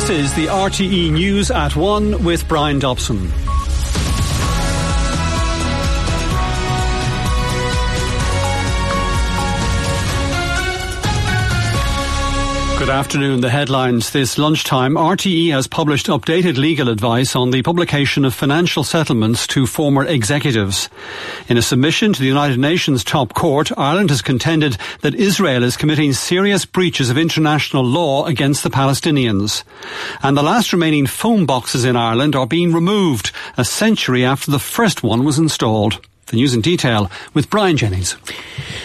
This is the RTE News at 1 with Brian Dobson. Good afternoon. The headlines this lunchtime. RTE has published updated legal advice on the publication of financial settlements to former executives. In a submission to the United Nations top court, Ireland has contended that Israel is committing serious breaches of international law against the Palestinians. And the last remaining phone boxes in Ireland are being removed a century after the first one was installed. The news in detail with Brian Jennings.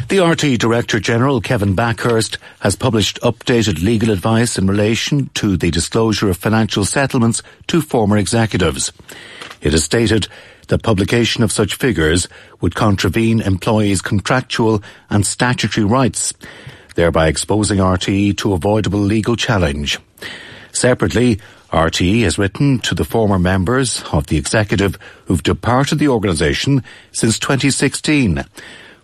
The RTE Director General, Kevin Bakhurst, has published updated legal advice in relation to the disclosure of financial settlements to former executives. It is stated that publication of such figures would contravene employees' contractual and statutory rights, thereby exposing RTE to avoidable legal challenge. Separately, RTE has written to the former members of the executive who've departed the organisation since 2016,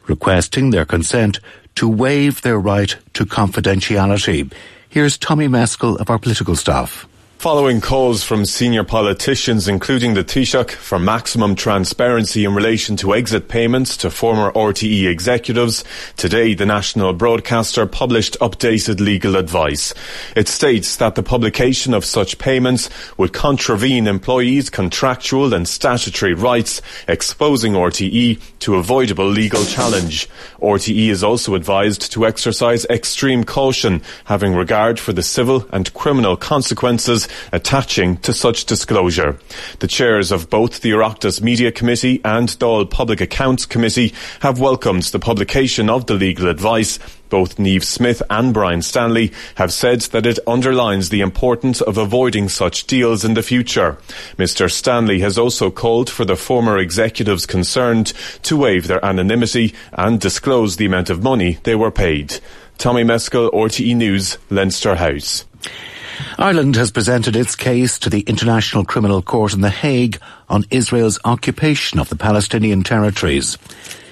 requesting their consent to waive their right to confidentiality. Here's Tommy Meskill of our political staff. Following calls from senior politicians, including the Taoiseach, for maximum transparency in relation to exit payments to former RTE executives, today the national broadcaster published updated legal advice. It states that the publication of such payments would contravene employees' contractual and statutory rights, exposing RTE to avoidable legal challenge. RTE is also advised to exercise extreme caution, having regard for the civil and criminal consequences attaching to such disclosure. The chairs of both the Oireachtas Media Committee and Dáil Public Accounts Committee have welcomed the publication of the legal advice both Niamh Smyth and Brian Stanley have said that it underlines the importance of avoiding such deals in the future. Mr. Stanley has also called for the former executives concerned to waive their anonymity and disclose the amount of money they were paid. Tommy Meskill, RTE News, Leinster House. Ireland has presented its case to the International Criminal Court in The Hague on Israel's occupation of the Palestinian territories.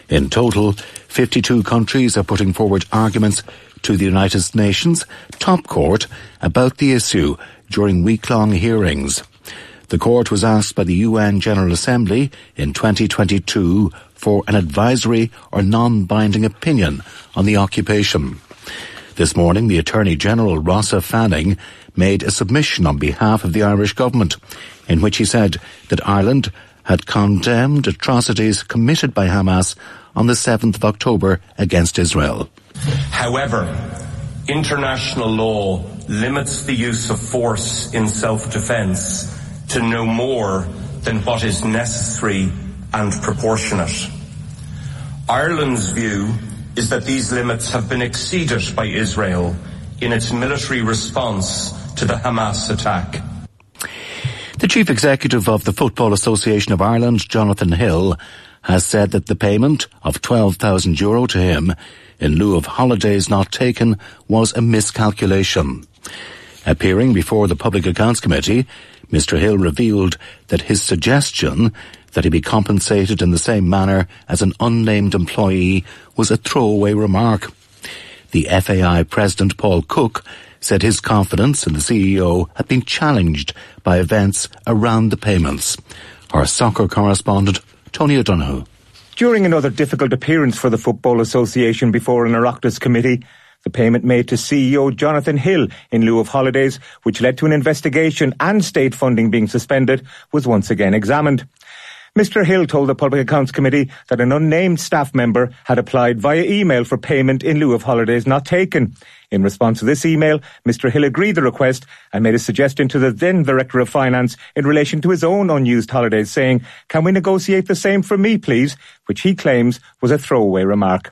In total, 52 countries are putting forward arguments to the United Nations top court about the issue during week-long hearings. The court was asked by the UN General Assembly in 2022 for an advisory or non-binding opinion on the occupation. This morning, the Attorney General, Rossa Fanning, made a submission on behalf of the Irish government in which he said that Ireland had condemned atrocities committed by Hamas on the 7th of October against Israel. However, international law limits the use of force in self-defense to no more than what is necessary and proportionate. Ireland's view is that these limits have been exceeded by Israel in its military response to the Hamas attack. The chief executive of the Football Association of Ireland, Jonathan Hill, has said that the payment of 12,000 euro to him in lieu of holidays not taken was a miscalculation. Appearing before the Public Accounts Committee, Mr Hill revealed that his suggestion that he be compensated in the same manner as an unnamed employee was a throwaway remark. The FAI President Paul Cooke said his confidence in the CEO had been challenged by events around the payments. Our soccer correspondent, Tony O'Donoghue. During another difficult appearance for the Football Association before an Oireachtas committee, the payment made to CEO Jonathan Hill in lieu of holidays, which led to an investigation and state funding being suspended, was once again examined. Mr. Hill told the Public Accounts Committee that an unnamed staff member had applied via email for payment in lieu of holidays not taken. In response to this email, Mr. Hill agreed the request and made a suggestion to the then Director of Finance in relation to his own unused holidays, saying, Can we negotiate the same for me, please? which he claims was a throwaway remark.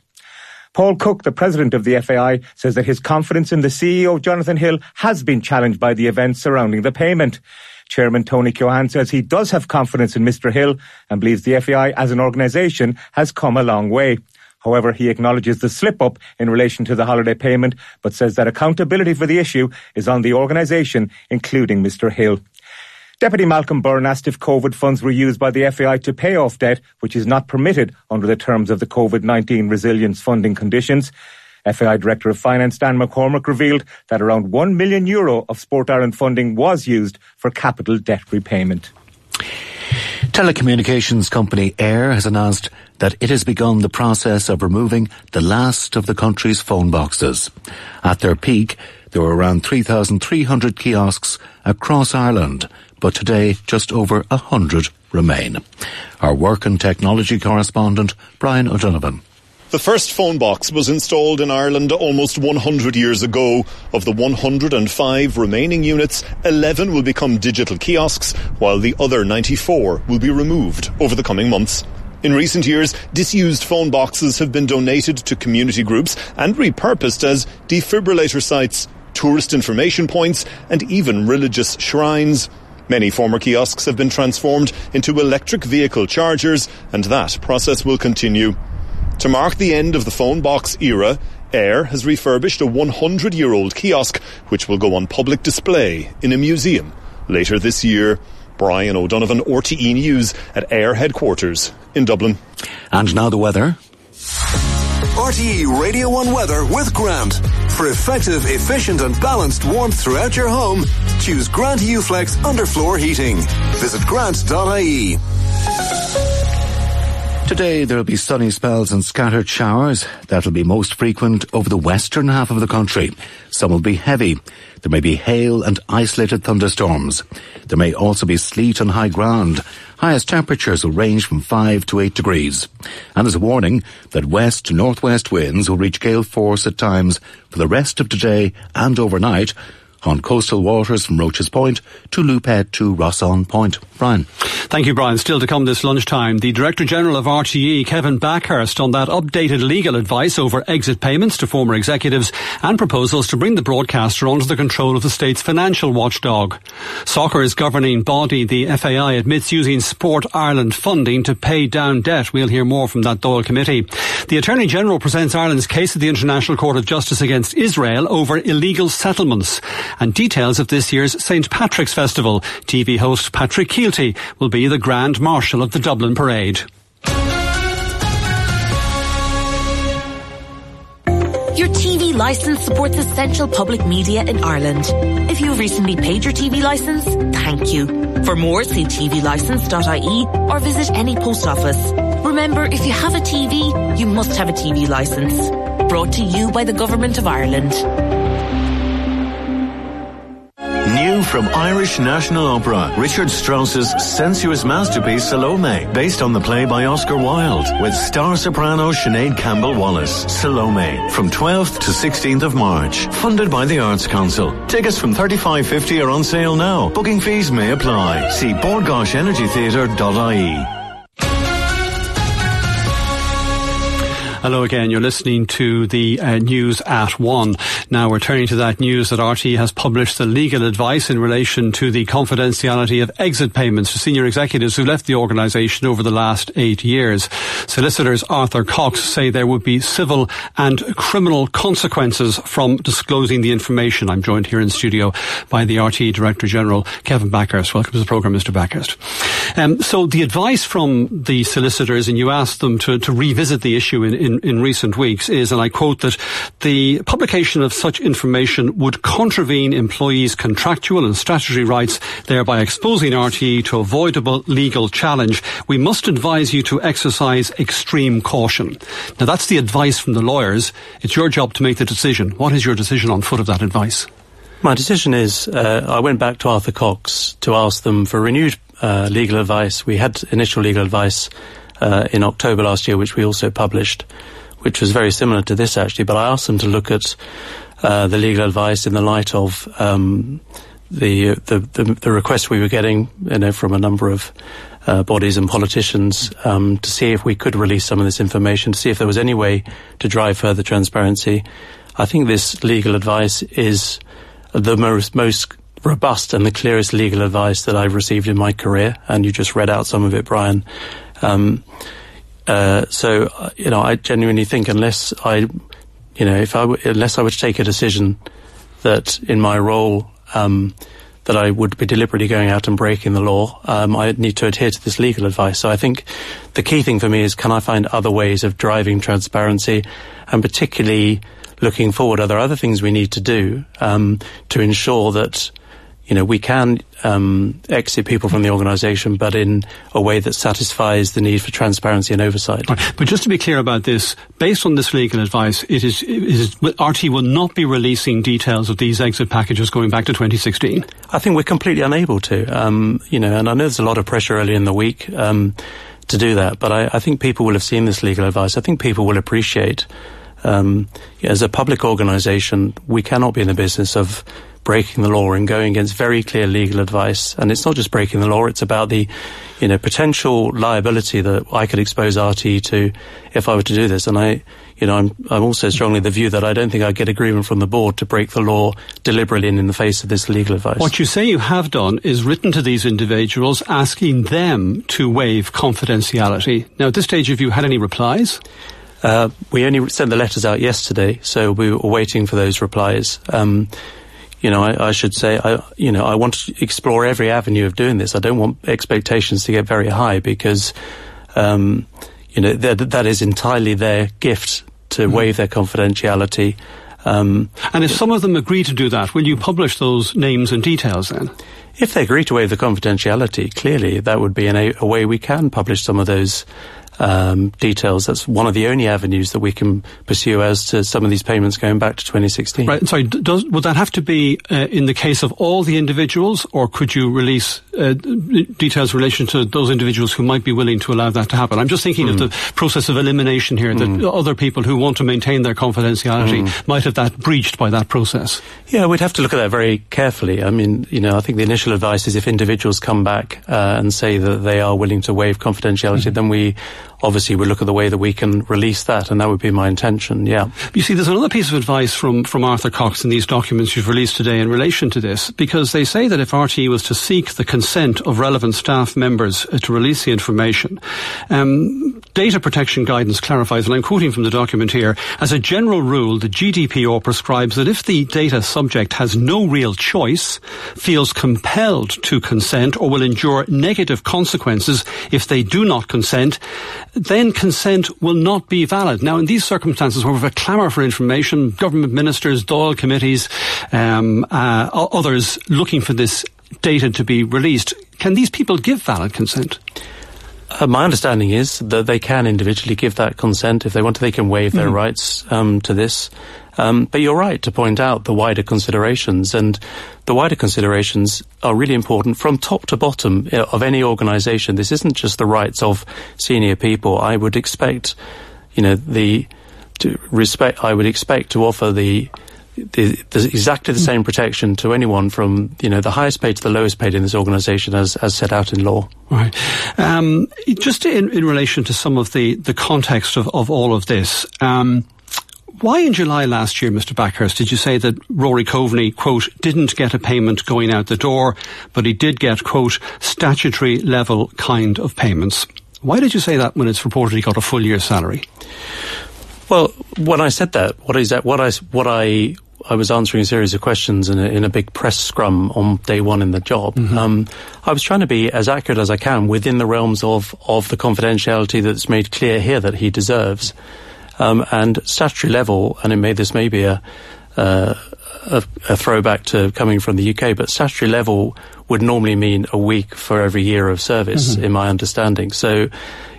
Paul Cooke, the president of the FAI, says that his confidence in the CEO, Jonathan Hill, has been challenged by the events surrounding the payment. Chairman Tony Keohane says he does have confidence in Mr Hill and believes the FAI as an organisation has come a long way. However, he acknowledges the slip up in relation to the holiday payment, but says that accountability for the issue is on the organisation, including Mr Hill. Deputy Malcolm Byrne asked if COVID funds were used by the FAI to pay off debt, which is not permitted under the terms of the COVID 19 resilience funding conditions. FAI Director of Finance Dan McCormack revealed that around 1 million euro of Sport Ireland funding was used for capital debt repayment. Telecommunications company Eir has announced that it has begun the process of removing the last of the country's phone boxes. At their peak, there were around 3,300 kiosks across Ireland, but today just over 100 remain. Our work and technology correspondent, Brian O'Donovan. The first phone box was installed in Ireland almost 100 years ago. Of the 105 remaining units, 11 will become digital kiosks, while the other 94 will be removed over the coming months. In recent years, disused phone boxes have been donated to community groups and repurposed as defibrillator sites, tourist information points, and even religious shrines. Many former kiosks have been transformed into electric vehicle chargers, and that process will continue. To mark the end of the phone box era, Eir has refurbished a 100 year old kiosk which will go on public display in a museum later this year. Brian O'Donovan, RTE News at Eir headquarters in Dublin. And now the weather. RTE Radio 1 weather with Grant. For effective, efficient and balanced warmth throughout your home, choose Grant UFlex underfloor heating. Visit grant.ie. Today there will be sunny spells and scattered showers. That'll be most frequent over the western half of the country. Some will be heavy. There may be hail and isolated thunderstorms. There may also be sleet on high ground. Highest temperatures will range from 5 to 8 degrees. And there's a warning that west to northwest winds will reach gale force at times for the rest of today and overnight on coastal waters from Roches Point to Loop Head to Rossan Point. Brian. Thank you, Brian. Still to come this lunchtime, the Director General of RTE, Kevin Bakhurst, on that updated legal advice over exit payments to former executives and proposals to bring the broadcaster under the control of the state's financial watchdog. Soccer's governing body, the FAI, admits using Sport Ireland funding to pay down debt. We'll hear more from that Dáil committee. The Attorney General presents Ireland's case at the International Court of Justice against Israel over illegal settlements and details of this year's St. Patrick's Festival. TV host Patrick Kielty will be the Grand Marshal of the Dublin Parade. Your TV license supports essential public media in Ireland. If you've recently paid your TV license, thank you. For more, see tvlicense.ie or visit any post office. Remember, if you have a TV, you must have a TV license. Brought to you by the Government of Ireland. New from Irish National Opera, Richard Strauss's sensuous masterpiece Salome, based on the play by Oscar Wilde, with star soprano Sinead Campbell Wallace. Salome, from 12th to 16th of March, funded by the Arts Council. Tickets from 35.50 are on sale now. Booking fees may apply. See bordgaisenergytheatre.ie. Hello again. You're listening to the uh, news at one. Now we're turning to that news that RTE has published the legal advice in relation to the confidentiality of exit payments to senior executives who left the organisation over the last eight years. Solicitors Arthur Cox say there would be civil and criminal consequences from disclosing the information. I'm joined here in studio by the RTE Director General Kevin Bakhurst. Welcome to the programme, Mr. Bakhurst. Um, so the advice from the solicitors, and you asked them to, to revisit the issue in, in in, recent weeks is, and I quote, that the publication of such information would contravene employees' contractual and statutory rights, thereby exposing RTE to avoidable legal challenge. We must advise you to exercise extreme caution. Now that's the advice from the lawyers. It's your job to make the decision. What is your decision on foot of that advice? My decision is uh, I went back to Arthur Cox to ask them for renewed uh, legal advice. We had initial legal advice uh, in October last year, which we also published, which was very similar to this actually. But I asked them to look at uh, the legal advice in the light of um, the, the, the the requests we were getting, you know, from a number of uh, bodies and politicians um, to see if we could release some of this information, to see if there was any way to drive further transparency. I think this legal advice is the most, most robust and the clearest legal advice that I've received in my career, and you just read out some of it, Brian. Um, uh, so, uh, you know, I genuinely think unless I, you know, if I w- unless I were to take a decision that in my role um, that I would be deliberately going out and breaking the law, um, I need to adhere to this legal advice. So I think the key thing for me is can I find other ways of driving transparency and particularly looking forward, are there other things we need to do um, to ensure that you know, we can um, exit people from the organisation, but in a way that satisfies the need for transparency and oversight. Right. But just to be clear about this, based on this legal advice, it is, it is RTE will not be releasing details of these exit packages going back to 2016. I think we're completely unable to. Um, you know, and I know there's a lot of pressure early in the week. Um, to do that, but I, I think people will have seen this legal advice. I think people will appreciate um, as a public organisation, we cannot be in the business of breaking the law and going against very clear legal advice. And it's not just breaking the law, it's about the, you know, potential liability that I could expose RTE to if I were to do this. And I, you know, I'm, I'm also strongly of the view that I don't think I'd get agreement from the board to break the law deliberately and in the face of this legal advice. What you say you have done is written to these individuals asking them to waive confidentiality. Now, at this stage, have you had any replies? Uh, we only sent the letters out yesterday, so we were waiting for those replies. Um, you know, I, I, should say, I, you know, I want to explore every avenue of doing this. I don't want expectations to get very high because, um, you know, that, that is entirely their gift to mm. waive their confidentiality. Um, and if some of them agree to do that, will you publish those names and details then? If they agree to waive the confidentiality, clearly that would be a, a way we can publish some of those um, details. That's one of the only avenues that we can pursue as to some of these payments going back to 2016. Right. Sorry. Does, would that have to be uh, in the case of all the individuals, or could you release uh, details in relation to those individuals who might be willing to allow that to happen? I'm just thinking mm. of hmm. the process of elimination here. That mm. other people who want to maintain their confidentiality mm. might have that breached by that process. Yeah, we'd have to look at that very carefully. I mean, you know, I think the initial advice is if individuals come back uh, and say that they are willing to waive confidentiality, mm-hmm. then we obviously we look at the way that we can release that, and that would be my intention. Yeah. You see, there's another piece of advice from from Arthur Cox in these documents you've released today in relation to this, because they say that if RTE was to seek the consent of relevant staff members uh, to release the information, um, data protection guidance clarifies, and I'm quoting from the document here, as a general rule, the GDPR prescribes that if the data subject has no real choice, feels compelled to consent, or will endure negative consequences if they do not consent, then consent will not be valid. Now, in these circumstances where we have a clamour for information, government ministers, Dáil committees, um, uh, others looking for this data to be released, can these people give valid consent? Uh, my understanding is that they can individually give that consent if they want to. They can waive their mm. rights um, to this. Um, but you're right to point out the wider considerations, and the wider considerations are really important from top to bottom uh, of any organisation. This isn't just the rights of senior people. I would expect, you know, the to respect. I would expect to offer the the, the, exactly the same protection to anyone from you know the highest paid to the lowest paid in this organisation as, as set out in law. Right. Um, just in, in relation to some of the, the context of, of all of this. Um, why in July last year, Mr. Bakhurst, did you say that Rory Coveney, quote, didn't get a payment going out the door, but he did get, quote, statutory level kind of payments? Why did you say that when it's reported he got a full year's salary? Well, when I said that, what is that? What I what I I was answering a series of questions in a, in a big press scrum on day one in the job. Mm-hmm. Um, I was trying to be as accurate as I can within the realms of of the confidentiality that's made clear here that he deserves. Um, and statutory level, and it may, this may be a, uh, a, a, throwback to coming from the UK, but statutory level would normally mean a week for every year of service, mm-hmm. in my understanding. So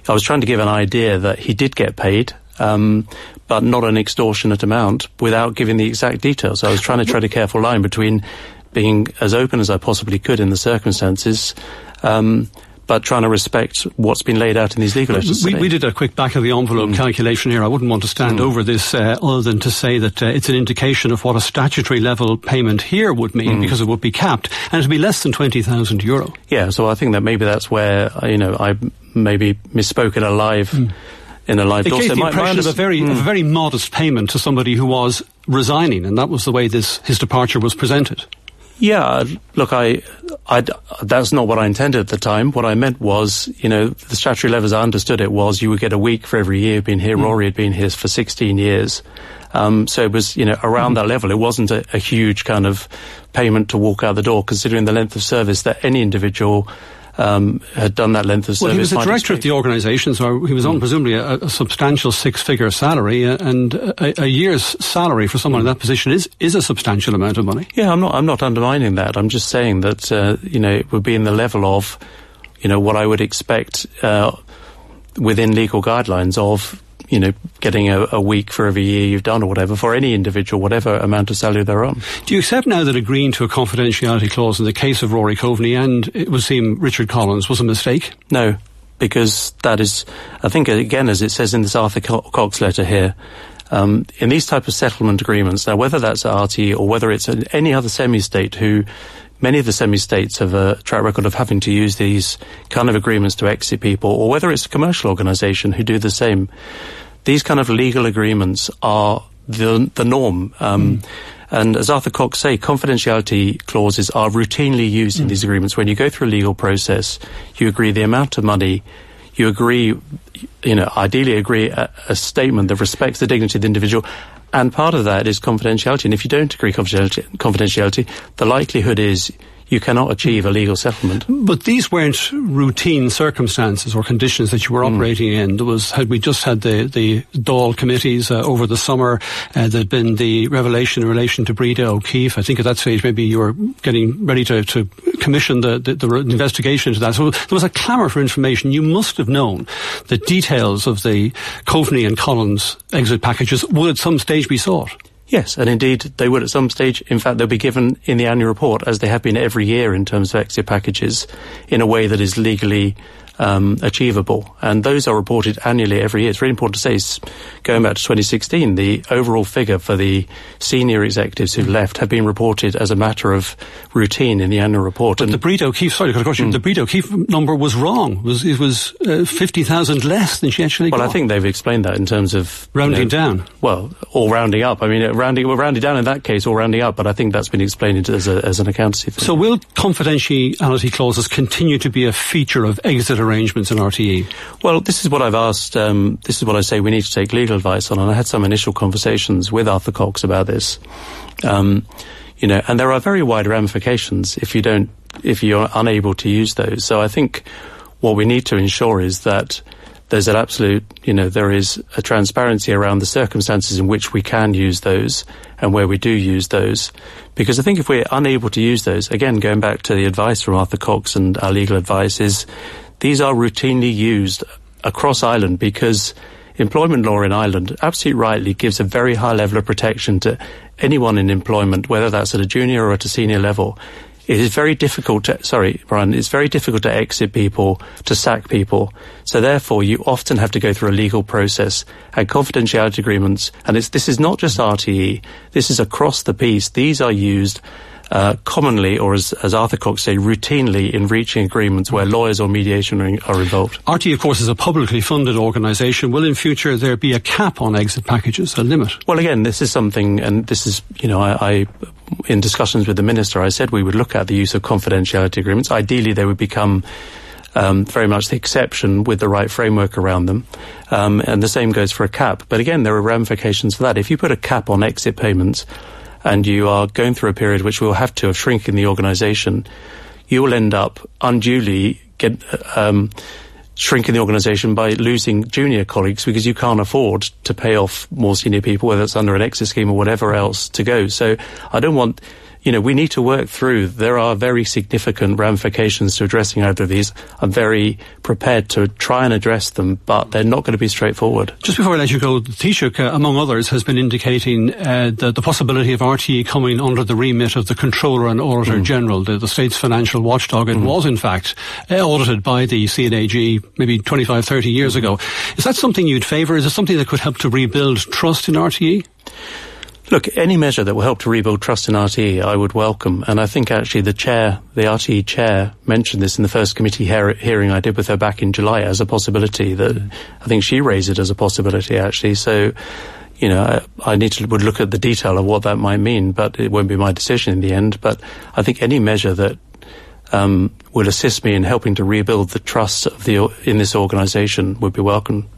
I was trying to give an idea that he did get paid, um, but not an extortionate amount without giving the exact details. So I was trying to tread a careful line between being as open as I possibly could in the circumstances, um, but trying to respect what's been laid out in these legal letters. We, we, did a quick back of the envelope mm. calculation here. I wouldn't want to stand mm. over this uh, other than to say that uh, it's an indication of what a statutory level payment here would mean mm. because it would be capped and it would be less than 20,000 euro. Yeah, so I think that maybe that's where, uh, you know, I maybe misspoke in a live mm. In a live it gave the impression of a very, mm. of a very modest payment to somebody who was resigning, and that was the way this his departure was presented. Yeah, look, I, I, that's not what I intended at the time. What I meant was, you know, the statutory level as I understood it was you would get a week for every year been here. Mm. Rory had been here for 16 years. Um, so it was, you know, around mm. that level. It wasn't a, a, huge kind of payment to walk out the door, considering the length of service that any individual um, had done that length of service. Well, he was the director of the organisation, so he was on mm. presumably a, a substantial six-figure salary, uh, and a, a, year's salary for someone in that position is is a substantial amount of money. Yeah, I'm not I'm not undermining that. I'm just saying that uh, you know it would be in the level of you know what I would expect uh, within legal guidelines of you know, getting a, a, week for every year you've done or whatever for any individual, whatever amount of salary they're on. Do you accept now that agreeing to a confidentiality clause in the case of Rory Coveney and it would seem Richard Collins was a mistake? No, because that is, I think again, as it says in this Arthur Cox letter here, um, in these type of settlement agreements, now whether that's at RTE or whether it's any other semi-state who many of the semi-states have a track record of having to use these kind of agreements to exit people, or whether it's a commercial organisation who do the same. These kind of legal agreements are the the norm. Um, mm. And as Arthur Cox say, confidentiality clauses are routinely used mm. in these agreements. When you go through a legal process, you agree the amount of money, you agree, you know, ideally agree a, a statement that respects the dignity of the individual and part of that is confidentiality. And if you don't agree confidentiality, confidentiality, the likelihood is you cannot achieve a legal settlement. But these weren't routine circumstances or conditions that you were mm. operating in. There was, had we just had the, the Dáil committees uh, over the summer, uh, there'd been the revelation in relation to Breda O'Keeffe. I think at that stage maybe you were getting ready to, to commission the, the, the investigation into that. So there was a clamour for information. You must have known the details of the Coveney and Collins exit packages would at some stage be sought. Yes, and indeed they would at some stage. In fact, they'll be given in the annual report, as they have been every year in terms of exit packages, in a way that is legally um, achievable. And those are reported annually every year. It's really important to say, going back to 2016, the overall figure for the senior executives who left have been reported as a matter of routine in the annual report. But and the Breda O'Keeffe, sorry, of course, mm. the Breda O'Keeffe number was wrong. It was, it was uh, 50,000 less than she actually Well, got. I think they've explained that in terms of... Rounding you know, down. Well, or rounding up. I mean, rounding, well, rounding down in that case or rounding up, but I think that's been explained as, a, as an accountancy thing. So will confidentiality clauses continue to be a feature of exit arrangements in RTE? Well, this is what I've asked. Um, this is what I say we need to take legal advice on, and I had some initial conversations with Arthur Cox about this. Um, you know, and there are very wide ramifications if you don't, if you're unable to use those. So I think what we need to ensure is that there's an absolute, you know, there is a transparency around the circumstances in which we can use those and where we do use those. Because I think if we're unable to use those, again, going back to the advice from Arthur Cox and our legal advice is these are routinely used across Ireland because employment law in Ireland absolutely rightly gives a very high level of protection to anyone in employment, whether that's at a junior or at a senior level. It is very difficult to, sorry, Brian, it's very difficult to exit people, to sack people. So therefore, you often have to go through a legal process and confidentiality agreements. And this is not just RTE. This is across the piece. These are used uh, commonly, or as, as Arthur Cox said, routinely in reaching agreements where lawyers or mediation are, are involved. RTE, of course, is a publicly funded organisation. Will in future there be a cap on exit packages, a limit? Well, again, this is something, and this is, you know, I, I in discussions with the minister, I said we would look at the use of confidentiality agreements. Ideally, they would become um, very much the exception with the right framework around them. Um, and the same goes for a cap. But again, there are ramifications for that. If you put a cap on exit payments, and you are going through a period which will have to have shrink in the organisation, you will end up unduly get um, shrinking the organisation by losing junior colleagues because you can't afford to pay off more senior people, whether it's under an exit scheme or whatever else to go. So I don't want you know, we need to work through. There are very significant ramifications to addressing either of these. I'm very prepared to try and address them, but they're not going to be straightforward. Just before I let you go, Taoiseach, uh, among others, has been indicating uh, the, the, possibility of RTE coming under the remit of the Controller and Auditor mm. General, the, the, state's financial watchdog. It mm. was, in fact, uh, audited by the C&AG maybe 25, 30 years mm. ago. Is that something you'd favour? Is it something that could help to rebuild trust in RTE? Look, any measure that will help to rebuild trust in RTE, I would welcome. And I think actually the chair, the RTE chair, mentioned this in the first committee hear- hearing I did with her back in July as a possibility. That mm. I think she raised it as a possibility actually. So, you know, I, I need to would look at the detail of what that might mean, but it won't be my decision in the end. But I think any measure that um, will assist me in helping to rebuild the trust of the in this organisation would be welcome.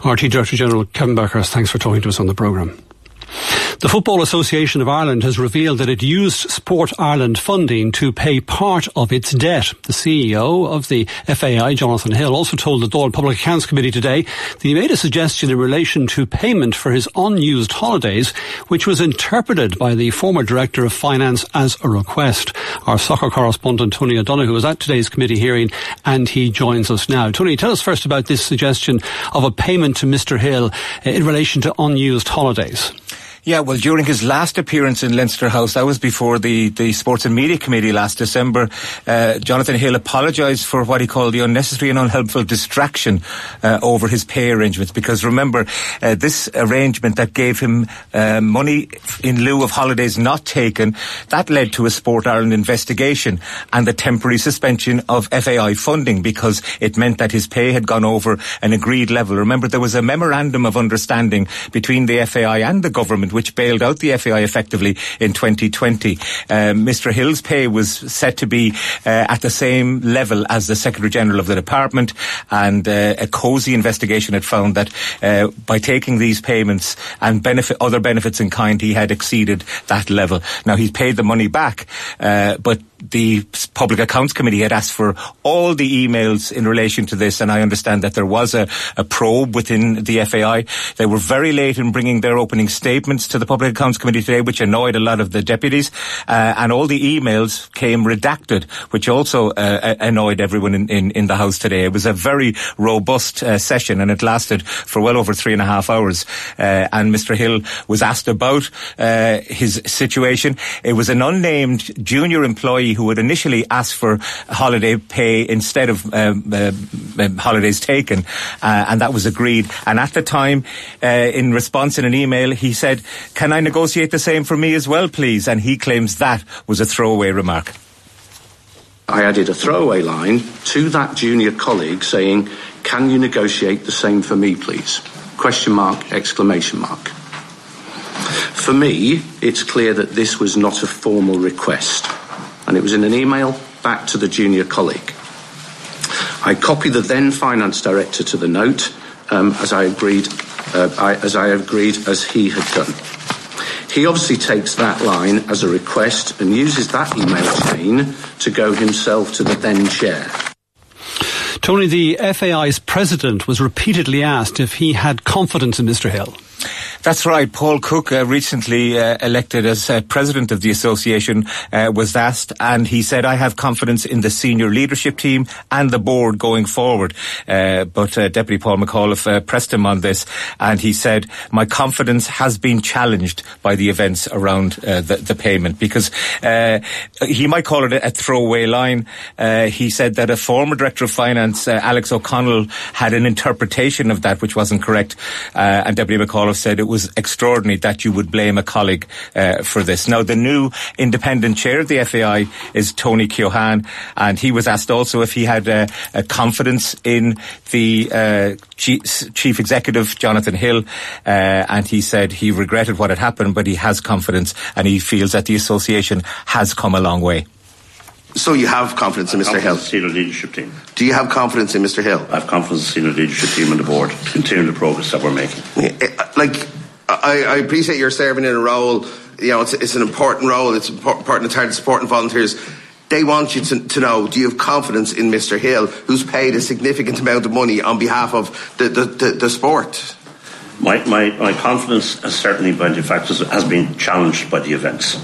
RTE Director General Kevin Bakhurst, thanks for talking to us on the programme. The Football Association of Ireland has revealed that it used Sport Ireland funding to pay part of its debt. The CEO of the FAI, Jonathan Hill, also told the Dáil Public Accounts Committee today that he made a suggestion in relation to payment for his unused holidays, which was interpreted by the former Director of Finance as a request. Our soccer correspondent, Tony O'Donoghue, was at today's committee hearing and he joins us now. Tony, tell us first about this suggestion of a payment to Mr. Hill uh, in relation to unused holidays. Yeah, well, during his last appearance in Leinster House, that was before the, the Sports and Media Committee last December, uh, Jonathan Hill apologised for what he called the unnecessary and unhelpful distraction uh, over his pay arrangements. Because remember, uh, this arrangement that gave him uh, money in lieu of holidays not taken, that led to a Sport Ireland investigation and the temporary suspension of FAI funding because it meant that his pay had gone over an agreed level. Remember, there was a memorandum of understanding between the FAI and the government which bailed out the FAI effectively in 2020. Mr. Um, Hill's pay was set to be uh, at the same level as the Secretary General of the Department, and uh, a Kosi investigation had found that uh, by taking these payments and benefit other benefits in kind, he had exceeded that level. Now he's paid the money back, uh, but the Public Accounts Committee had asked for all the emails in relation to this, and I understand that there was a, a probe within the FAI. They were very late in bringing their opening statements to the Public Accounts Committee today, which annoyed a lot of the deputies, uh, and all the emails came redacted, which also uh, annoyed everyone in, in, in, the House today. It was a very robust uh, session, and it lasted for well over three and a half hours. Uh, and Mr. Hill was asked about uh, his situation. It was an unnamed junior employee who had initially asked for holiday pay instead of um, uh, um, holidays taken, uh, and that was agreed. And at the time, uh, in response in an email, he said, "Can I negotiate the same for me as well, please?" And he claims that was a throwaway remark. I added a throwaway line to that junior colleague saying, "Can you negotiate the same for me, please?" Question mark! Exclamation mark. For me, it's clear that this was not a formal request and it was in an email back to the junior colleague. I copied the then finance director to the note, um, as I agreed, uh, I, as I agreed as he had done. He obviously takes that line as a request and uses that email chain to go himself to the then chair. Tony, the FAI's president was repeatedly asked if he had confidence in Mr. Hill. That's right. Paul Cooke, uh, recently uh, elected as uh, president of the association, uh, was asked, and he said, "I have confidence in the senior leadership team and the board going forward." Uh, but uh, Deputy Paul McAuliffe pressed him on this, and he said, "My confidence has been challenged by the events around the, the, payment because he might call it a, throwaway line." he said that a former director of finance, Alex O'Connell, had an interpretation of that which wasn't correct, and Deputy McAuliffe said it was extraordinary that you would blame a colleague uh, for this. Now, the new independent chair of the FAI is Tony Keohane, and he was asked also if he had uh, a confidence in the uh, chief executive, Jonathan Hill, uh, and he said he regretted what had happened, but he has confidence and he feels that the association has come a long way. So you have confidence in Mr. Hill? Senior leadership team. Do you have confidence in Mr. Hill? I have confidence in the senior leadership team and the board to continue the progress that we're making. Eh, uh, like, I, I appreciate you're serving in a role. You know, it's, it's an important role. It's important. It's hard to support volunteers. They want you to, to, know: Do you have confidence in Mr. Hill, who's paid a significant amount of money on behalf of the the, the, the sport? My, my, my confidence has certainly been, in fact, has been challenged by the events.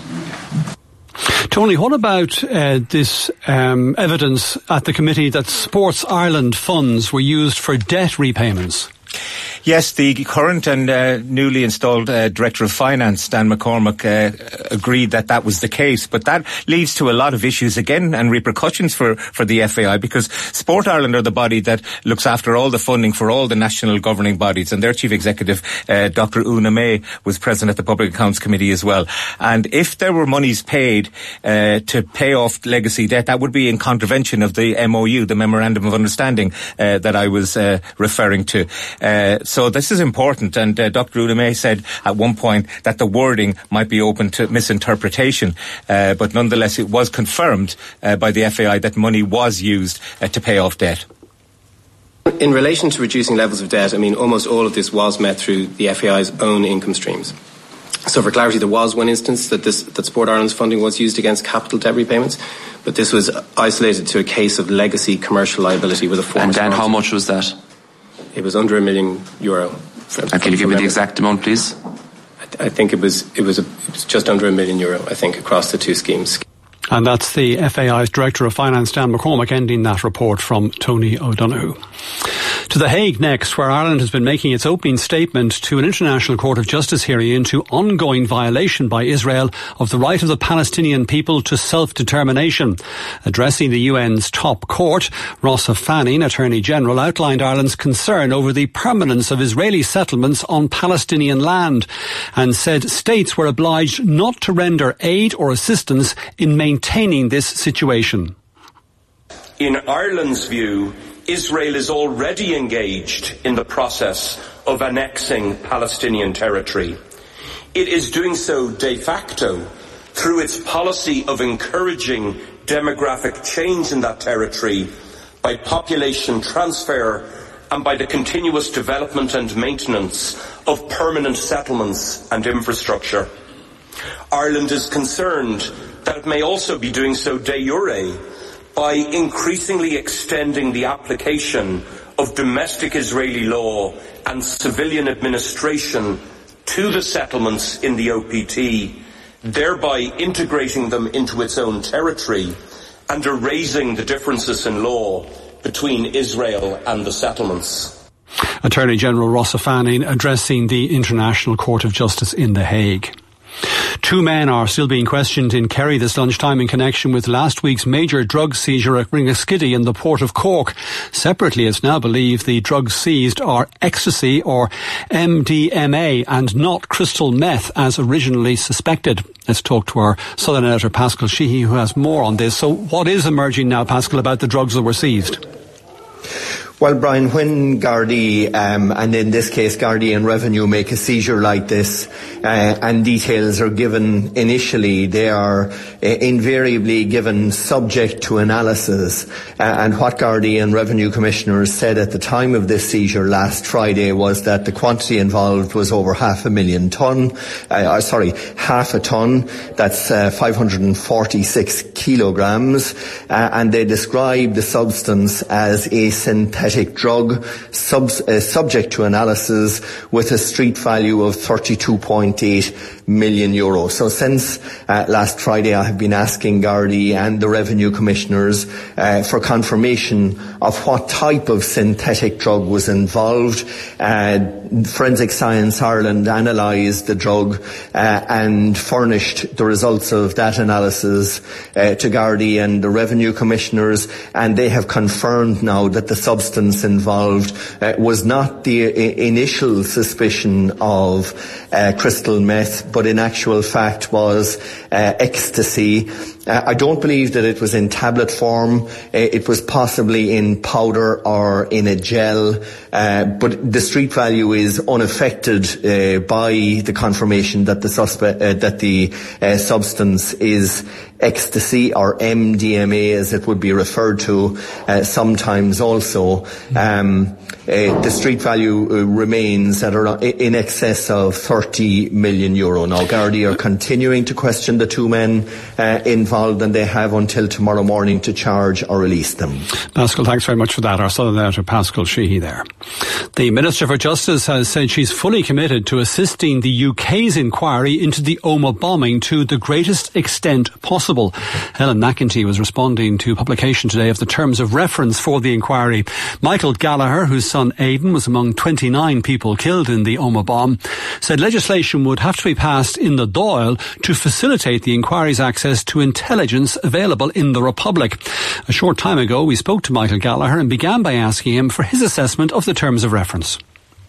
Tony, what about uh, this um, evidence at the committee that Sports Ireland funds were used for debt repayments? Yes, the current and uh, newly installed uh, Director of Finance, Dan McCormack, uh, agreed that that was the case. But that leads to a lot of issues again and repercussions for, for the FAI because Sport Ireland are the body that looks after all the funding for all the national governing bodies. And their Chief Executive, uh, Dr. Una May, was present at the Public Accounts Committee as well. And if there were monies paid uh, to pay off legacy debt, that would be in contravention of the MOU, the Memorandum of Understanding uh, that I was referring to. So so this is important, and uh, Dr. Una May said at one point that the wording might be open to misinterpretation, uh, but nonetheless it was confirmed uh, by the FAI that money was used uh, to pay off debt. In relation to reducing levels of debt, I mean, almost all of this was met through the FAI's own income streams. So, for clarity, there was one instance that this that Sport Ireland's funding was used against capital debt repayments, but this was isolated to a case of legacy commercial liability with a former. And Dan, how much was that? It was under a million euro. And can you give me the exact amount, please? I, th- I think it was it was, a, it was just under a million euro. I think across the two schemes. And that's the FAI's Director of Finance, Dan McCormack, ending that report from Tony O'Donoghue. To The Hague next, where Ireland has been making its opening statement to an International Court of Justice hearing into ongoing violation by Israel of the right of the Palestinian people to self-determination. Addressing the UN's top court, Rossa Fanning, Attorney General, outlined Ireland's concern over the permanence of Israeli settlements on Palestinian land and said states were obliged not to render aid or assistance in maintaining this situation. In Ireland's view, Israel is already engaged in the process of annexing Palestinian territory. It is doing so de facto through its policy of encouraging demographic change in that territory by population transfer and by the continuous development and maintenance of permanent settlements and infrastructure. Ireland is concerned that it may also be doing so de jure by increasingly extending the application of domestic Israeli law and civilian administration to the settlements in the OPT, thereby integrating them into its own territory and erasing the differences in law between Israel and the settlements. Attorney General Rossa Fanning addressing the International Court of Justice in The Hague. Two men are still being questioned in Kerry this lunchtime in connection with last week's major drug seizure at Ringaskiddy in the port of Cork. Separately, it's now believed the drugs seized are ecstasy or MDMA and not crystal meth as originally suspected. Let's talk to our Southern editor Paschal Sheehy who has more on this. So what is emerging now, Paschal, about the drugs that were seized? Well, Brian, when Gardaí, um, and in this case Gardaí and Revenue, make a seizure like this, uh, and details are given initially, they are uh, invariably given subject to analysis. Uh, and what Gardaí and Revenue Commissioners said at the time of this seizure last Friday was that the quantity involved was over half a million ton, uh, sorry, half a ton, that's uh, 546 kilograms, uh, and they described the substance as a synthetic synthetic drug uh, subject to analysis with a street value of 32.8 million euros. So since uh, last Friday I have been asking Gardaí and the Revenue Commissioners uh, for confirmation of what type of synthetic drug was involved. Uh, Forensic Science Ireland analysed the drug uh, and furnished the results of that analysis uh, to Gardaí and the Revenue Commissioners and they have confirmed now that the substance involved uh, was not the I- initial suspicion of crystal meth, but in actual fact was uh, ecstasy. Uh, I don't believe that it was in tablet form. Uh, it was possibly in powder or in a gel, uh, but the street value is unaffected by the confirmation that the suspect that the substance is ecstasy or MDMA as it would be referred to uh, sometimes also. Um, uh, the street value uh, remains at around, in excess of 30 million euro. Now, Gardaí are continuing to question the two men uh, involved and they have until tomorrow morning to charge or release them. Paschal, thanks very much for that. Our Southern Editor, Paschal Sheehy there. The Minister for Justice has said she's fully committed to assisting the UK's inquiry into the Omagh bombing to the greatest extent possible. Helen McEntee was responding to publication today of the terms of reference for the inquiry. Michael Gallagher, whose son Aidan was among 29 people killed in the Omagh bomb, said legislation would have to be passed in the Dáil to facilitate the inquiry's access to intelligence available in the Republic. A short time ago, we spoke to Michael Gallagher and began by asking him for his assessment of the terms of reference.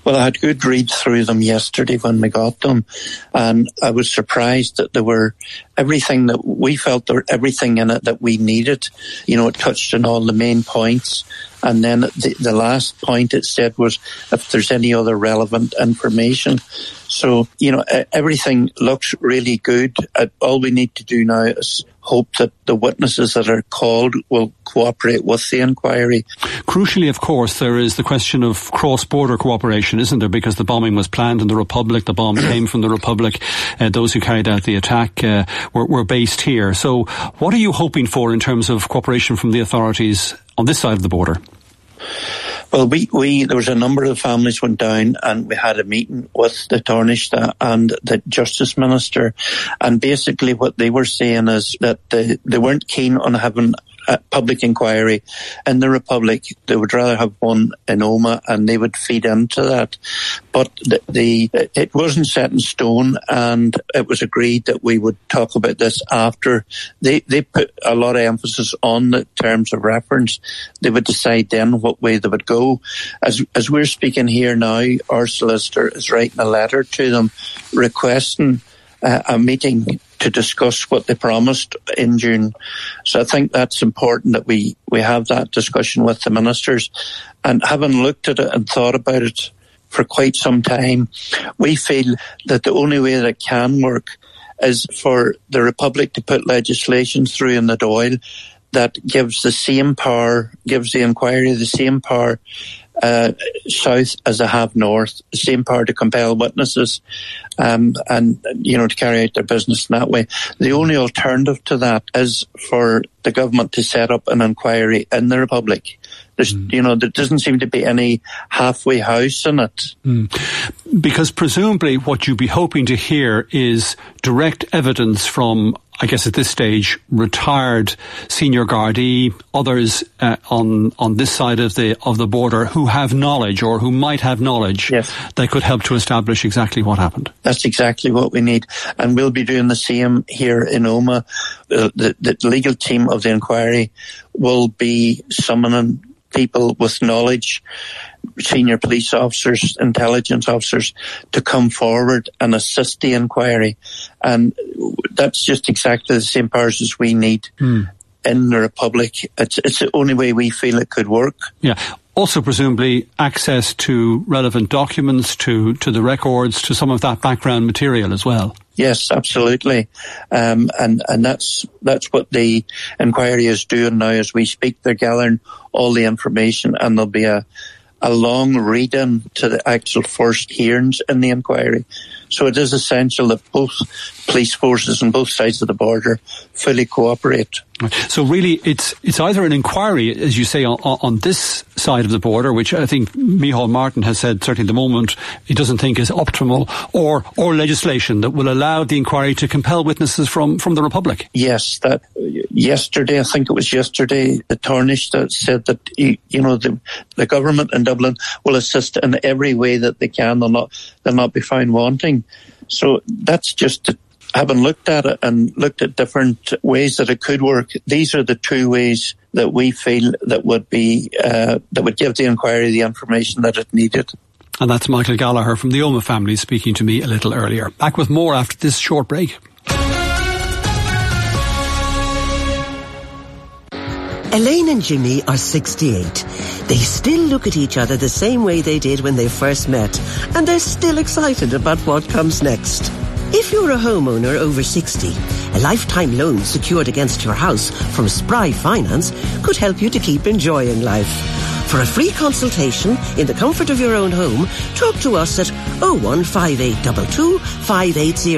Well, I had good read through them yesterday when we got them, and I was surprised that there were everything that we felt there everything in it that we needed. You know, it touched on all the main points. And then the, the last point it said was if there's any other relevant information. So, you know, everything looks really good. Uh, all we need to do now is hope that the witnesses that are called will cooperate with the inquiry. Crucially, of course, there is the question of cross-border cooperation, isn't there? Because the bombing was planned in the Republic, the bomb came from the Republic, uh, those who carried out the attack uh, were, were based here. So what are you hoping for in terms of cooperation from the authorities on this side of the border? Well, we, we there was a number of families went down and we had a meeting with the Taoiseach and the Justice Minister, and basically what they were saying is that they, they weren't keen on having public inquiry in the Republic. They would rather have one in Omagh and they would feed into that. But the, the, it wasn't set in stone and it was agreed that we would talk about this after they, they put a lot of emphasis on the terms of reference. They would decide then what way they would go. As, as we're speaking here now, our solicitor is writing a letter to them requesting uh, a meeting to discuss what they promised in June. So I think that's important that we, we have that discussion with the ministers. And having looked at it and thought about it for quite some time, we feel that the only way that it can work is for the Republic to put legislation through in the Dáil that gives the same power, gives the inquiry the same power uh, south as they have north, the same power to compel witnesses um, and, you know, to carry out their business in that way. The only alternative to that is for the government to set up an inquiry in the Republic. There's, mm. you know, there doesn't seem to be any halfway house in it. Mm. Because presumably what you'd be hoping to hear is direct evidence from I guess at this stage, retired senior Gardaí, others uh, on on this side of the of the border who have knowledge or who might have knowledge yes. that could help to establish exactly what happened. That's exactly what we need, and we'll be doing the same here in Omagh. Uh, the, the legal team of the inquiry will be summoning people with knowledge, senior police officers, intelligence officers, to come forward and assist the inquiry. And that's just exactly the same powers as we need. Mm. In the Republic, it's, it's the only way we feel it could work. Yeah also presumably access to relevant documents, to, to the records, to some of that background material as well. Yes, absolutely, um, and and that's that's what the inquiry is doing now as we speak. They're gathering all the information, and there'll be a a long read-in to the actual first hearings in the inquiry. So it is essential that both police forces on both sides of the border fully cooperate. So really, it's it's either an inquiry, as you say, on, on this side of the border, which I think Micheál Martin has said certainly at the moment he doesn't think is optimal, or or legislation that will allow the inquiry to compel witnesses from from the Republic. Yes, that yesterday, I think it was yesterday, the Taoiseach said that you know the the government in Dublin will assist in every way that they can. They'll not they'll not be found wanting. So that's just having looked at it and looked at different ways that it could work, these are the two ways that we feel that would be uh, that would give the inquiry the information that it needed. And that's Michael Gallagher from the Omagh family speaking to me a little earlier. Back with more after this short break. Elaine and Jimmy are 68. They still look at each other the same way they did when they first met, and they're still excited about what comes next. If you're a homeowner over 60, a lifetime loan secured against your house from Spry Finance could help you to keep enjoying life. For a free consultation in the comfort of your own home, talk to us at 01582 580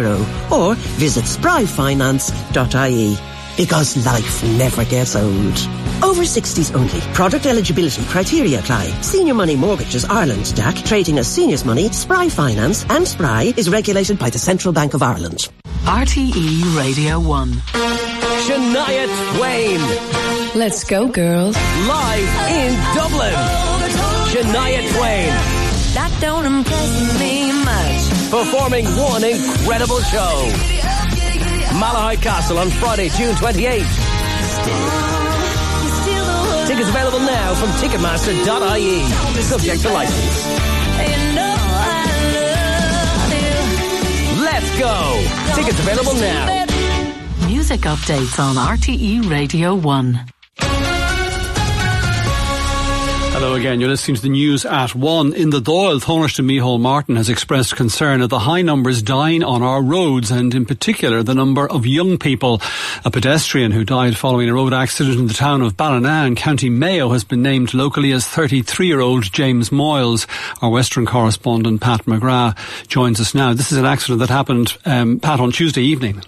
or visit spryfinance.ie because life never gets old. Over 60s only. Product eligibility criteria apply. Senior Money Mortgages Ireland DAC trading as Seniors Money, Spry Finance and Spry is regulated by the Central Bank of Ireland. RTE Radio 1. Shania Twain. Let's go, girls. Live in Dublin. Shania Twain. That don't impress me much. Performing one incredible show. Malahide Castle on Friday, June 28th. Tickets available now from Ticketmaster.ie. Subject to license. Let's go. Tickets available now. Music updates on RTE Radio 1. Hello again. You're listening to the news at one. In the Dáil, Taoiseach Micheál Martin has expressed concern at the high numbers dying on our roads and in particular the number of young people. A pedestrian who died following a road accident in the town of Ballina in County Mayo has been named locally as 33-year-old James Moyles. Our Western correspondent Pat McGrath joins us now. This is an accident that happened, um, Pat, on Tuesday evening.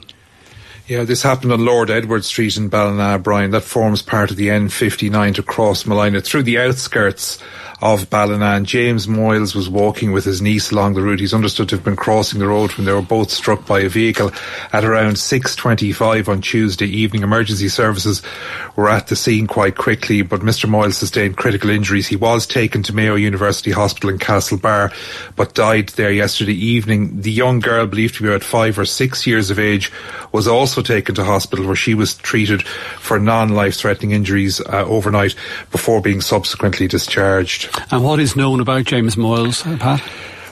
Yeah, this happened on Lord Edward Street in Ballina, Brian. That forms part of the N59 to Crossmolina through the outskirts of Ballina. And James Moyles was walking with his niece along the route. He's understood to have been crossing the road when they were both struck by a vehicle at around 6.25 on Tuesday evening. Emergency services were at the scene quite quickly, but Mr Moyles sustained critical injuries. He was taken to Mayo University Hospital in Castlebar, but died there yesterday evening. The young girl, believed to be about five or six years of age, was also taken to hospital where she was treated for non-life threatening injuries uh, overnight before being subsequently discharged. And what is known about James Moyles, uh, Pat?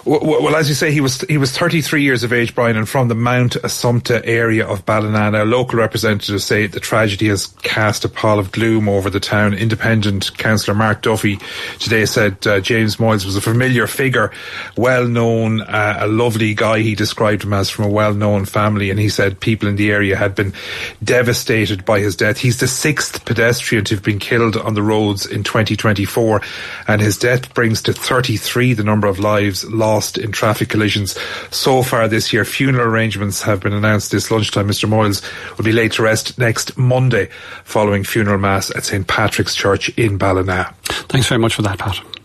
Well, as you say, he was he was 33 years of age, Brian, and from the Mount Assumpta area of Ballina. Local representatives say the tragedy has cast a pall of gloom over the town. Independent councillor Mark Duffy today said uh, James Moyles was a familiar figure, well known, uh, a lovely guy. He described him as from a well known family, and he said people in the area had been devastated by his death. He's the sixth pedestrian to have been killed on the roads in 2024, and his death brings to 33 the number of lives lost lost in traffic collisions so far this year. Funeral arrangements have been announced this lunchtime. Mr. Moyles will be laid to rest next Monday following funeral mass at St. Patrick's Church in Ballina. Thanks very much for that, Pat.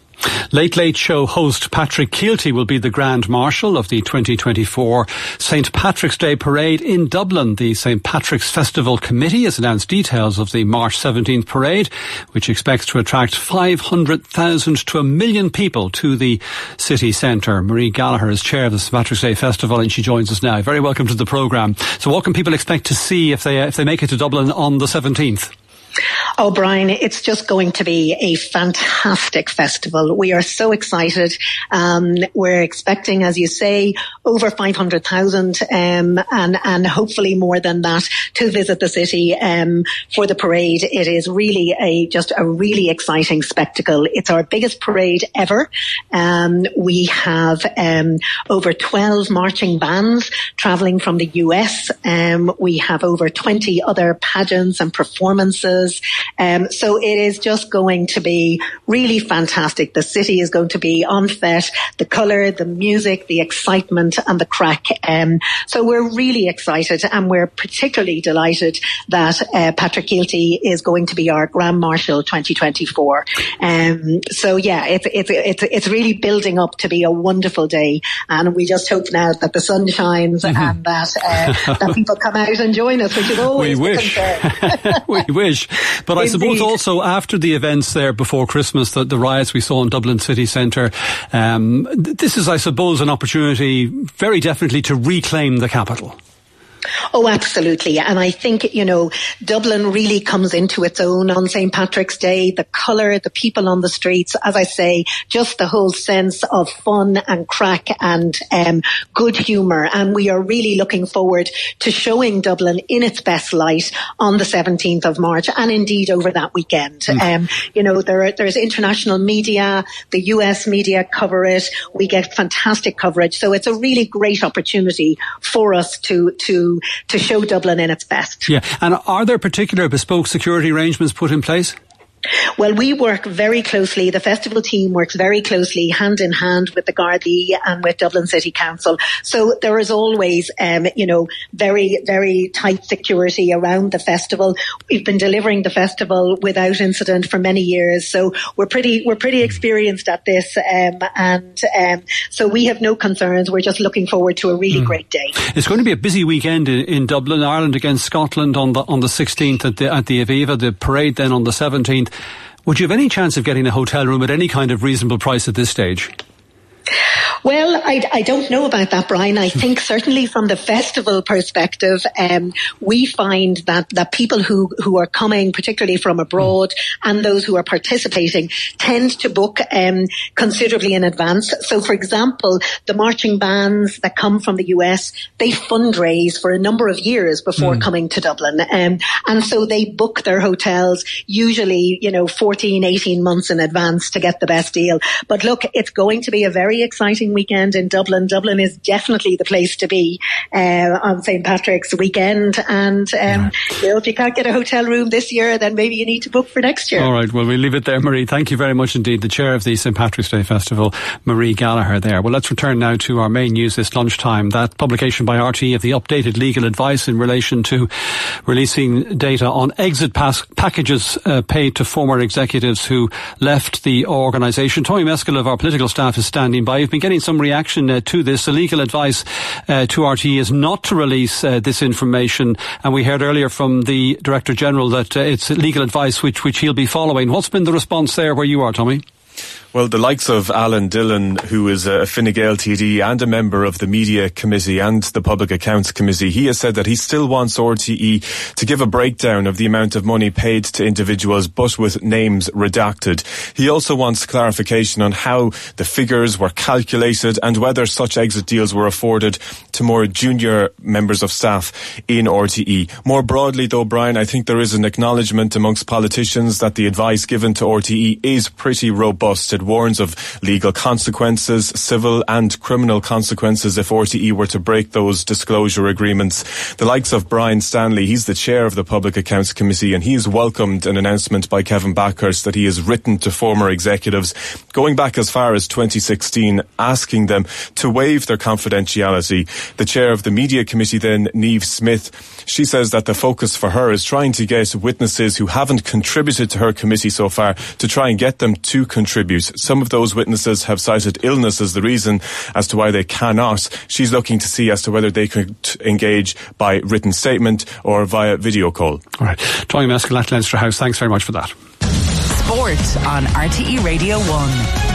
Late Late Show host Patrick Kielty will be the Grand Marshal of the 2024 St. Patrick's Day Parade in Dublin. The St. Patrick's Festival Committee has announced details of the March 17th parade, which expects to attract 500,000 to a million people to the city centre. Marie Gallagher is chair of the St. Patrick's Day Festival and she joins us now. Very welcome to the programme. So what can people expect to see if they, if they make it to Dublin on the 17th? Oh, Brian, it's just going to be a fantastic festival. We are so excited. Um, we're expecting, as you say, over 500,000 um, and, and hopefully more than that to visit the city um, for the parade. It is really a just a really exciting spectacle. It's our biggest parade ever. Um, we have um, over 12 marching bands traveling from the US. Um, we have over 20 other pageants and performances. Um, so it is just going to be really fantastic. The city is going to be on fet, the colour, the music, the excitement and the crack. Um, so we're really excited and we're particularly delighted that uh, Patrick Kielty is going to be our Grand Marshal 2024. Um, so yeah, it's, it's, it's, it's really building up to be a wonderful day and we just hope now that the sun shines mm-hmm. and that, uh, that people come out and join us, which is always we wish. we wish. But I suppose also after the events there before Christmas, the, the riots we saw in Dublin city centre, um, this is, I suppose, an opportunity very definitely to reclaim the capital. Oh, absolutely. And I think, you know, Dublin really comes into its own on St. Patrick's Day. The colour, the people on the streets, as I say, just the whole sense of fun and crack and um, good humour. And we are really looking forward to showing Dublin in its best light on the 17th of March and indeed over that weekend. Mm. Um, you know, there, there's international media, the US media cover it. We get fantastic coverage. So it's a really great opportunity for us to, to to show Dublin in its best. Yeah, and are there particular bespoke security arrangements put in place? Well, we work very closely. The festival team works very closely, hand in hand, with the Gardaí and with Dublin City Council. So there is always, um, you know, very, very tight security around the festival. We've been delivering the festival without incident for many years, so we're pretty, we're pretty experienced at this, um, and um, so we have no concerns. We're just looking forward to a really mm. great day. It's going to be a busy weekend in, in Dublin, Ireland against Scotland on the on the 16th at the at the Aviva. The parade then on the 17th. Would you have any chance of getting a hotel room at any kind of reasonable price at this stage? Well, I, I, don't know about that, Brian. I think certainly from the festival perspective, um, we find that, that people who, who are coming, particularly from abroad, and those who are participating, tend to book um, considerably in advance. So, for example, the marching bands that come from the US, they fundraise for a number of years before mm. coming to Dublin. Um, and so they book their hotels usually, you know, 14, 18 months in advance to get the best deal. But look, it's going to be a very exciting weekend in Dublin. Dublin is definitely the place to be uh, on St. Patrick's weekend. And um, yeah. you know, if you can't get a hotel room this year, then maybe you need to book for next year. All right. Well, we'll leave it there, Marie. Thank you very much indeed. The chair of the St. Patrick's Day Festival, Marie Gallagher there. Well, let's return now to our main news this lunchtime. That publication by RTE of the updated legal advice in relation to releasing data on exit pass- packages uh, paid to former executives who left the organisation. Tommy Meskill of our political staff is standing by. You've been getting some reaction uh, to this. The legal advice uh, to RTE is not to release uh, this information, and we heard earlier from the Director General that uh, it's legal advice which which he'll be following. What's been the response there where you are, Tommy? Well, the likes of Alan Dillon, who is a Fine Gael TD and a member of the Media Committee and the Public Accounts Committee, he has said that he still wants RTE to give a breakdown of the amount of money paid to individuals, but with names redacted. He also wants clarification on how the figures were calculated and whether such exit deals were afforded to more junior members of staff in RTE. More broadly, though, Brian, I think there is an acknowledgement amongst politicians that the advice given to RTE is pretty robust. It warns of legal consequences, civil and criminal consequences if RTE were to break those disclosure agreements. The likes of Brian Stanley, he's the chair of the Public Accounts Committee, and he's welcomed an announcement by Kevin Bakhurst that he has written to former executives, going back as far as 2016, asking them to waive their confidentiality. The chair of the Media Committee then, Niamh Smyth, she says that the focus for her is trying to get witnesses who haven't contributed to her committee so far to try and get them to contribute. Some of those witnesses have cited illness as the reason as to why they cannot. She's looking to see as to whether they could engage by written statement or via video call. All right. Tommy Meskill Leinster House, thanks very much for that. Sport on RTE Radio 1.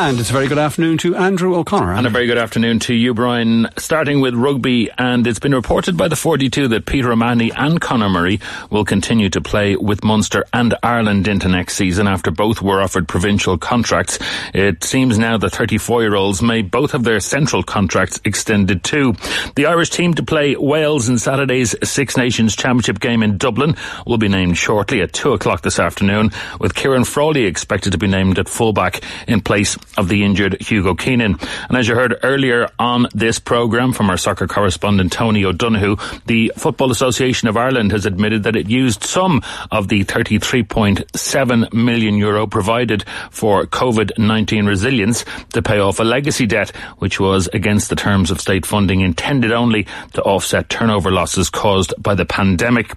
And it's a very good afternoon to Andrew O'Connor. And a very good afternoon to you, Brian. Starting with rugby, and it's been reported by the 42 that Peter O'Mahony and Conor Murray will continue to play with Munster and Ireland into next season after both were offered provincial contracts. It seems now the 34 year olds may both have their central contracts extended too. The Irish team to play Wales in Saturday's Six Nations Championship game in Dublin will be named shortly at 2 o'clock this afternoon, with Ciarán Frawley expected to be named at fullback in place of the injured Hugo Keenan. And as you heard earlier on this programme from our soccer correspondent Tony O'Donoghue, the Football Association of Ireland has admitted that it used some of the 33.7 million euro provided for COVID-19 resilience to pay off a legacy debt, which was against the terms of state funding intended only to offset turnover losses caused by the pandemic.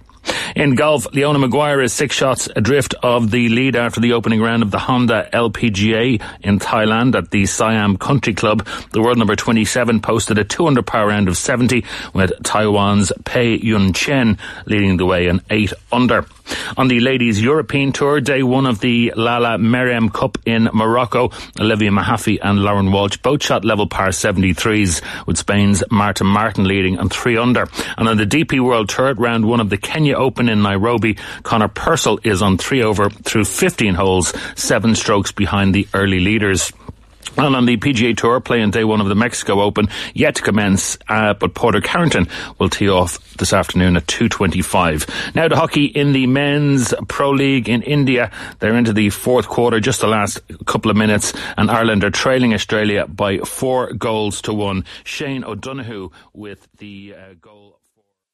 In golf, Leona Maguire is six shots adrift of the lead after the opening round of the Honda LPGA in Thailand at the Siam Country Club. The world number 27 posted a 200 par round of 70 with Taiwan's Pei Yun Chen leading the way in 8 under. On the ladies' European Tour, day one of the Lalla Meryem Cup in Morocco, Olivia Mahaffey and Lauren Walsh both shot level par 73s, with Spain's Martin Martin leading on three under. And on the DP World Tour, round one of the Kenya Open in Nairobi, Conor Purcell is on three over through 15 holes, seven strokes behind the early leaders. And on the PGA Tour, playing day one of the Mexico Open, yet to commence, uh, but Pádraig Harrington will tee off this afternoon at 2.25. Now to hockey in the Men's Pro League in India. They're into the fourth quarter, just the last couple of minutes, and Ireland are trailing Australia by four goals to one. Shane O'Donoghue with the uh, goal.